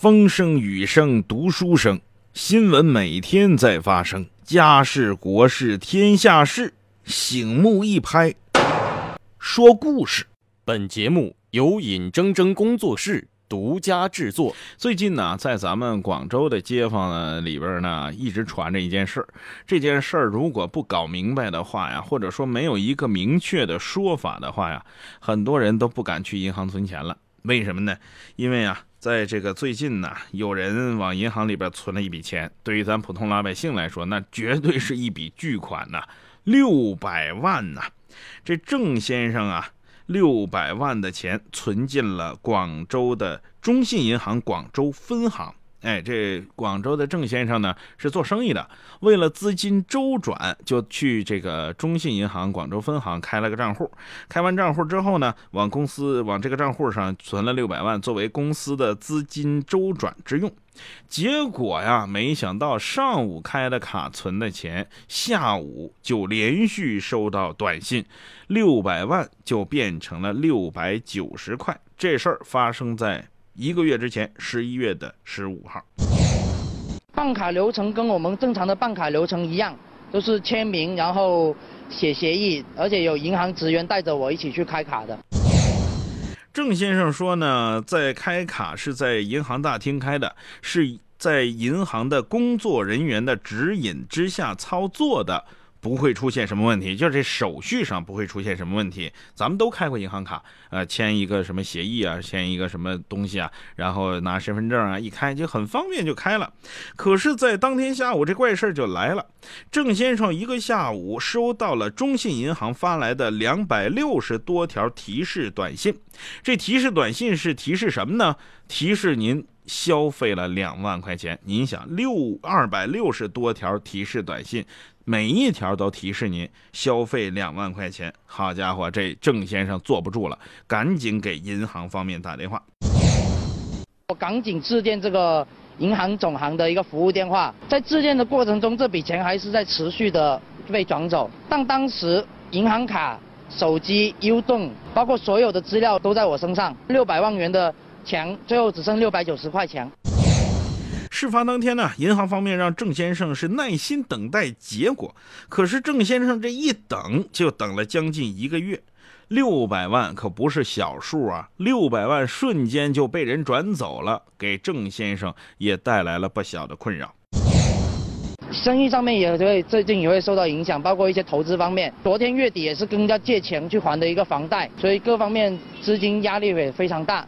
风声雨声读书声，新闻每天在发生，家事国事天下事，醒目一拍，说故事。本节目由尹铮铮工作室独家制作。最近呢，在咱们广州的街坊呢里边呢，一直传着一件事儿。这件事儿如果不搞明白的话呀，或者说没有一个明确的说法的话呀，很多人都不敢去银行存钱了。为什么呢？因为啊。在这个最近呢，有人往银行里边存了一笔钱，对于咱普通老百姓来说，那绝对是一笔巨款呐，六百万呐！这郑先生啊，六百万的钱存进了广州的中信银行广州分行。哎，这广州的郑先生呢是做生意的，为了资金周转，就去这个中信银行广州分行开了个账户。开完账户之后呢，往公司往这个账户上存了六百万，作为公司的资金周转之用。结果呀，没想到上午开的卡存的钱，下午就连续收到短信，六百万就变成了六百九十块。这事儿发生在。一个月之前，十一月的十五号，办卡流程跟我们正常的办卡流程一样，都是签名，然后写协议，而且有银行职员带着我一起去开卡的。郑先生说呢，在开卡是在银行大厅开的，是在银行的工作人员的指引之下操作的。不会出现什么问题，就是这手续上不会出现什么问题。咱们都开过银行卡，呃，签一个什么协议啊，签一个什么东西啊，然后拿身份证啊，一开就很方便就开了。可是，在当天下午，这怪事儿就来了。郑先生一个下午收到了中信银行发来的两百六十多条提示短信，这提示短信是提示什么呢？提示您消费了两万块钱。您想，六二百六十多条提示短信。每一条都提示您消费两万块钱，好家伙，这郑先生坐不住了，赶紧给银行方面打电话。我赶紧致电这个银行总行的一个服务电话，在致电的过程中，这笔钱还是在持续的被转走，但当时银行卡、手机、U 动，包括所有的资料都在我身上，六百万元的钱最后只剩六百九十块钱。事发当天呢，银行方面让郑先生是耐心等待结果，可是郑先生这一等就等了将近一个月，六百万可不是小数啊，六百万瞬间就被人转走了，给郑先生也带来了不小的困扰。生意上面也会最近也会受到影响，包括一些投资方面，昨天月底也是跟人家借钱去还的一个房贷，所以各方面资金压力也非常大。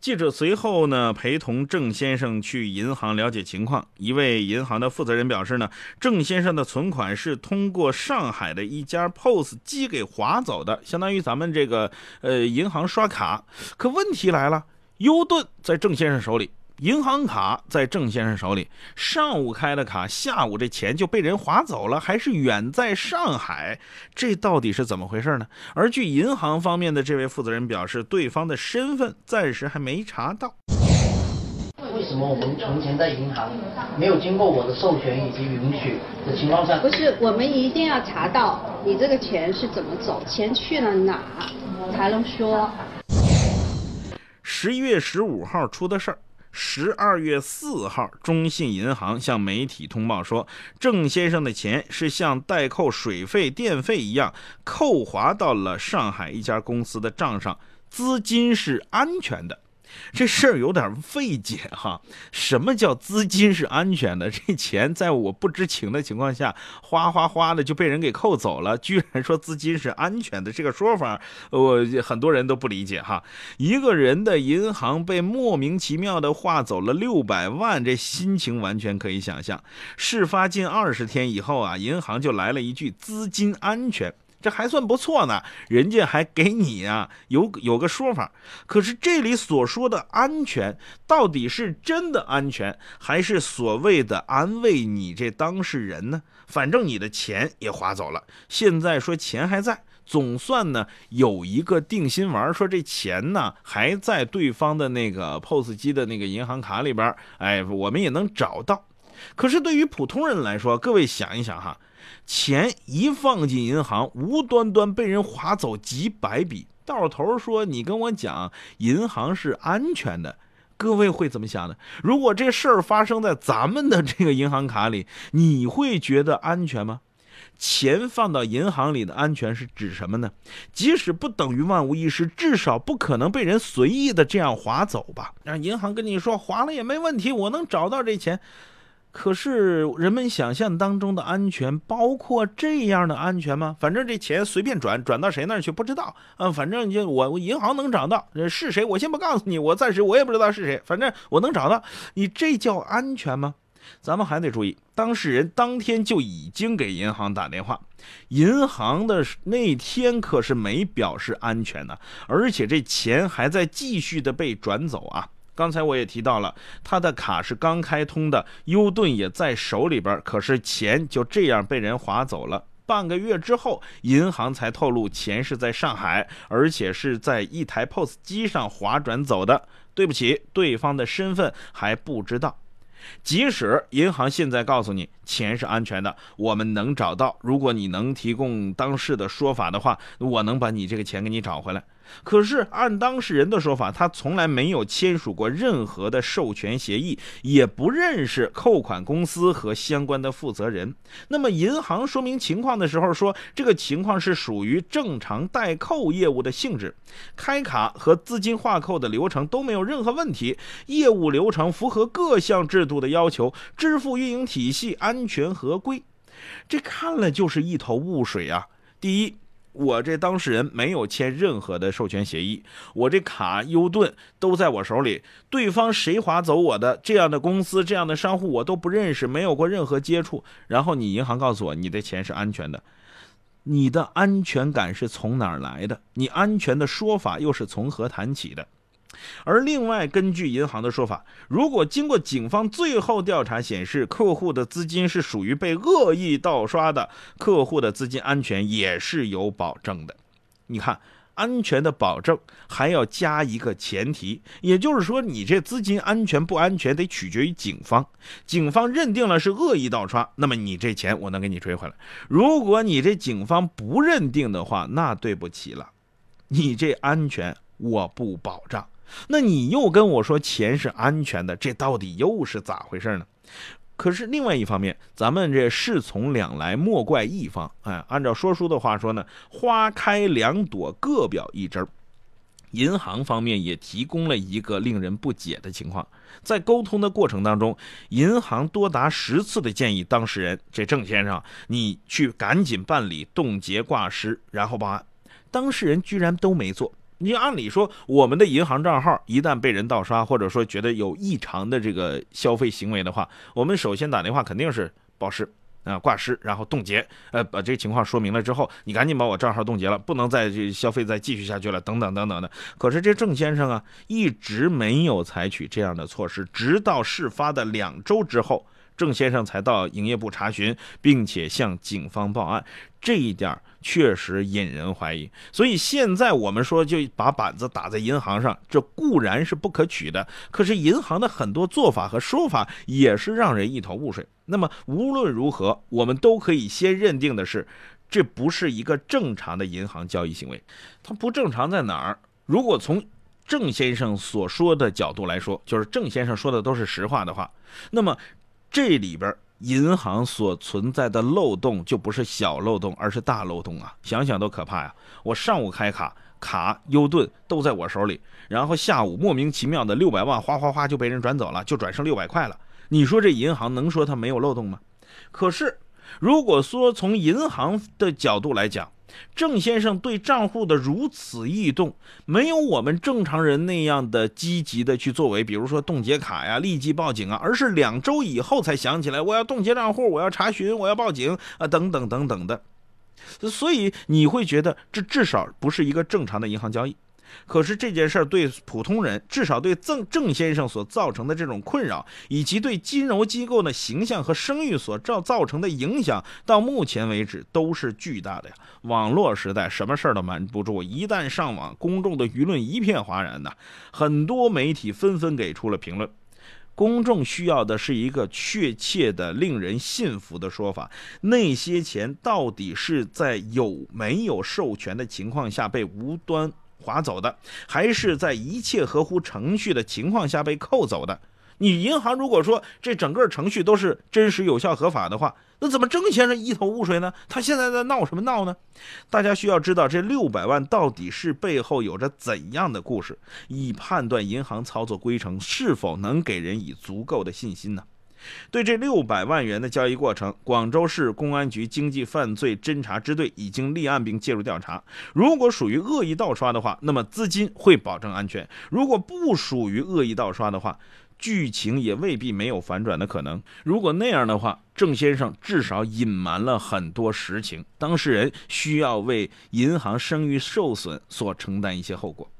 记者随后呢，陪同郑先生去银行了解情况。一位银行的负责人表示呢，郑先生的存款是通过上海的一家 POS 机给划走的，相当于咱们这个呃银行刷卡。可问题来了，U 盾在郑先生手里。银行卡在郑先生手里，上午开的卡，下午这钱就被人划走了，还是远在上海，这到底是怎么回事呢？而据银行方面的这位负责人表示，对方的身份暂时还没查到。为什么我们存钱在银行，没有经过我的授权以及允许的情况下？不是，我们一定要查到你这个钱是怎么走，钱去了哪，才能说。十一月十五号出的事儿。十二月四号，中信银行向媒体通报说，郑先生的钱是像代扣水费、电费一样扣划到了上海一家公司的账上，资金是安全的。这事儿有点费解哈，什么叫资金是安全的？这钱在我不知情的情况下，哗哗哗的就被人给扣走了，居然说资金是安全的，这个说法我很多人都不理解哈。一个人的银行被莫名其妙的划走了六百万，这心情完全可以想象。事发近二十天以后啊，银行就来了一句资金安全。这还算不错呢，人家还给你啊有有个说法。可是这里所说的安全，到底是真的安全，还是所谓的安慰你这当事人呢？反正你的钱也划走了，现在说钱还在，总算呢有一个定心丸，说这钱呢还在对方的那个 POS 机的那个银行卡里边，哎，我们也能找到。可是对于普通人来说，各位想一想哈。钱一放进银行，无端端被人划走几百笔，到头说你跟我讲银行是安全的，各位会怎么想呢？如果这事儿发生在咱们的这个银行卡里，你会觉得安全吗？钱放到银行里的安全是指什么呢？即使不等于万无一失，至少不可能被人随意的这样划走吧？让银行跟你说划了也没问题，我能找到这钱。可是人们想象当中的安全包括这样的安全吗？反正这钱随便转，转到谁那儿去不知道。嗯，反正就我我银行能找到是谁，我先不告诉你，我暂时我也不知道是谁，反正我能找到。你这叫安全吗？咱们还得注意，当事人当天就已经给银行打电话，银行的那天可是没表示安全呢，而且这钱还在继续的被转走啊。刚才我也提到了，他的卡是刚开通的，优盾也在手里边，可是钱就这样被人划走了。半个月之后，银行才透露钱是在上海，而且是在一台 POS 机上划转走的。对不起，对方的身份还不知道。即使银行现在告诉你钱是安全的，我们能找到，如果你能提供当事的说法的话，我能把你这个钱给你找回来。可是按当事人的说法，他从来没有签署过任何的授权协议，也不认识扣款公司和相关的负责人。那么银行说明情况的时候说，这个情况是属于正常代扣业务的性质，开卡和资金划扣的流程都没有任何问题，业务流程符合各项制度的要求，支付运营体系安全合规。这看了就是一头雾水啊！第一。我这当事人没有签任何的授权协议，我这卡优盾都在我手里，对方谁划走我的这样的公司、这样的商户我都不认识，没有过任何接触。然后你银行告诉我你的钱是安全的，你的安全感是从哪儿来的？你安全的说法又是从何谈起的？而另外，根据银行的说法，如果经过警方最后调查显示，客户的资金是属于被恶意盗刷的，客户的资金安全也是有保证的。你看，安全的保证还要加一个前提，也就是说，你这资金安全不安全得取决于警方。警方认定了是恶意盗刷，那么你这钱我能给你追回来。如果你这警方不认定的话，那对不起了，你这安全我不保障。那你又跟我说钱是安全的，这到底又是咋回事呢？可是另外一方面，咱们这事从两来，莫怪一方。哎，按照说书的话说呢，花开两朵，各表一枝。银行方面也提供了一个令人不解的情况，在沟通的过程当中，银行多达十次的建议当事人这郑先生，你去赶紧办理冻结挂失，然后报案。当事人居然都没做。你按理说，我们的银行账号一旦被人盗刷，或者说觉得有异常的这个消费行为的话，我们首先打电话肯定是报失啊，挂失，然后冻结，呃，把这情况说明了之后，你赶紧把我账号冻结了，不能再这消费再继续下去了，等等等等的。可是这郑先生啊，一直没有采取这样的措施，直到事发的两周之后。郑先生才到营业部查询，并且向警方报案，这一点确实引人怀疑。所以现在我们说就把板子打在银行上，这固然是不可取的。可是银行的很多做法和说法也是让人一头雾水。那么无论如何，我们都可以先认定的是，这不是一个正常的银行交易行为。它不正常在哪儿？如果从郑先生所说的角度来说，就是郑先生说的都是实话的话，那么。这里边银行所存在的漏洞就不是小漏洞，而是大漏洞啊！想想都可怕呀！我上午开卡，卡优盾都在我手里，然后下午莫名其妙的六百万哗哗哗就被人转走了，就转剩六百块了。你说这银行能说它没有漏洞吗？可是，如果说从银行的角度来讲，郑先生对账户的如此异动，没有我们正常人那样的积极的去作为，比如说冻结卡呀、立即报警啊，而是两周以后才想起来我要冻结账户、我要查询、我要报警啊，等等等等的。所以你会觉得这至少不是一个正常的银行交易。可是这件事儿对普通人，至少对郑郑先生所造成的这种困扰，以及对金融机构的形象和声誉所造造成的影响，到目前为止都是巨大的呀。网络时代，什么事儿都瞒不住，一旦上网，公众的舆论一片哗然呐。很多媒体纷纷给出了评论。公众需要的是一个确切的、令人信服的说法：那些钱到底是在有没有授权的情况下被无端？划走的，还是在一切合乎程序的情况下被扣走的？你银行如果说这整个程序都是真实、有效、合法的话，那怎么郑先生一头雾水呢？他现在在闹什么闹呢？大家需要知道，这六百万到底是背后有着怎样的故事，以判断银行操作规程是否能给人以足够的信心呢？对这六百万元的交易过程，广州市公安局经济犯罪侦查支队已经立案并介入调查。如果属于恶意盗刷的话，那么资金会保证安全；如果不属于恶意盗刷的话，剧情也未必没有反转的可能。如果那样的话，郑先生至少隐瞒了很多实情，当事人需要为银行声誉受损所承担一些后果。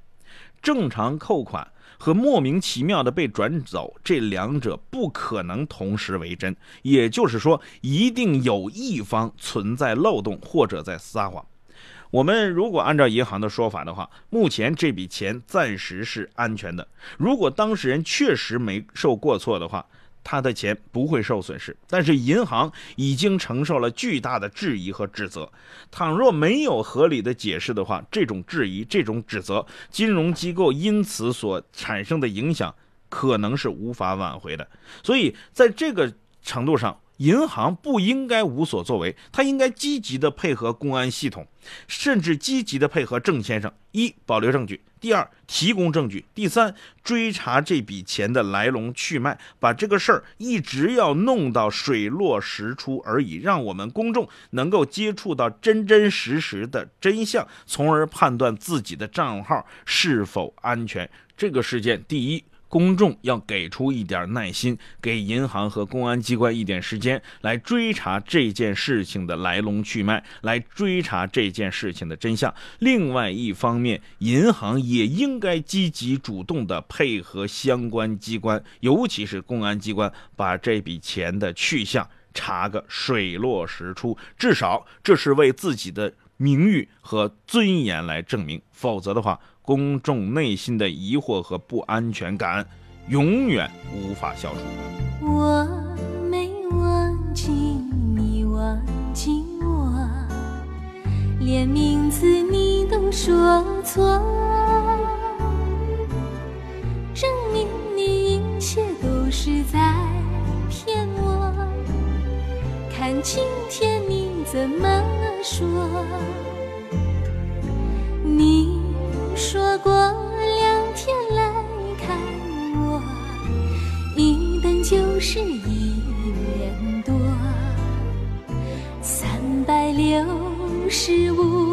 正常扣款。和莫名其妙的被转走，这两者不可能同时为真。也就是说，一定有一方存在漏洞或者在撒谎。我们如果按照银行的说法的话，目前这笔钱暂时是安全的。如果当事人确实没受过错的话。他的钱不会受损失，但是银行已经承受了巨大的质疑和指责。倘若没有合理的解释的话，这种质疑、这种指责，金融机构因此所产生的影响可能是无法挽回的。所以，在这个程度上，银行不应该无所作为，他应该积极的配合公安系统，甚至积极的配合郑先生：一、保留证据；第二，提供证据；第三，追查这笔钱的来龙去脉，把这个事儿一直要弄到水落石出而已，让我们公众能够接触到真真实实的真相，从而判断自己的账号是否安全。这个事件，第一。公众要给出一点耐心，给银行和公安机关一点时间，来追查这件事情的来龙去脉，来追查这件事情的真相。另外一方面，银行也应该积极主动地配合相关机关，尤其是公安机关，把这笔钱的去向查个水落石出。至少这是为自己的名誉和尊严来证明，否则的话。公众内心的疑惑和不安全感永远无法消除。我没忘记你，忘记我，连名字你都说错，证明你一切都是在骗我。看今天你怎么说？是一年多，三百六十五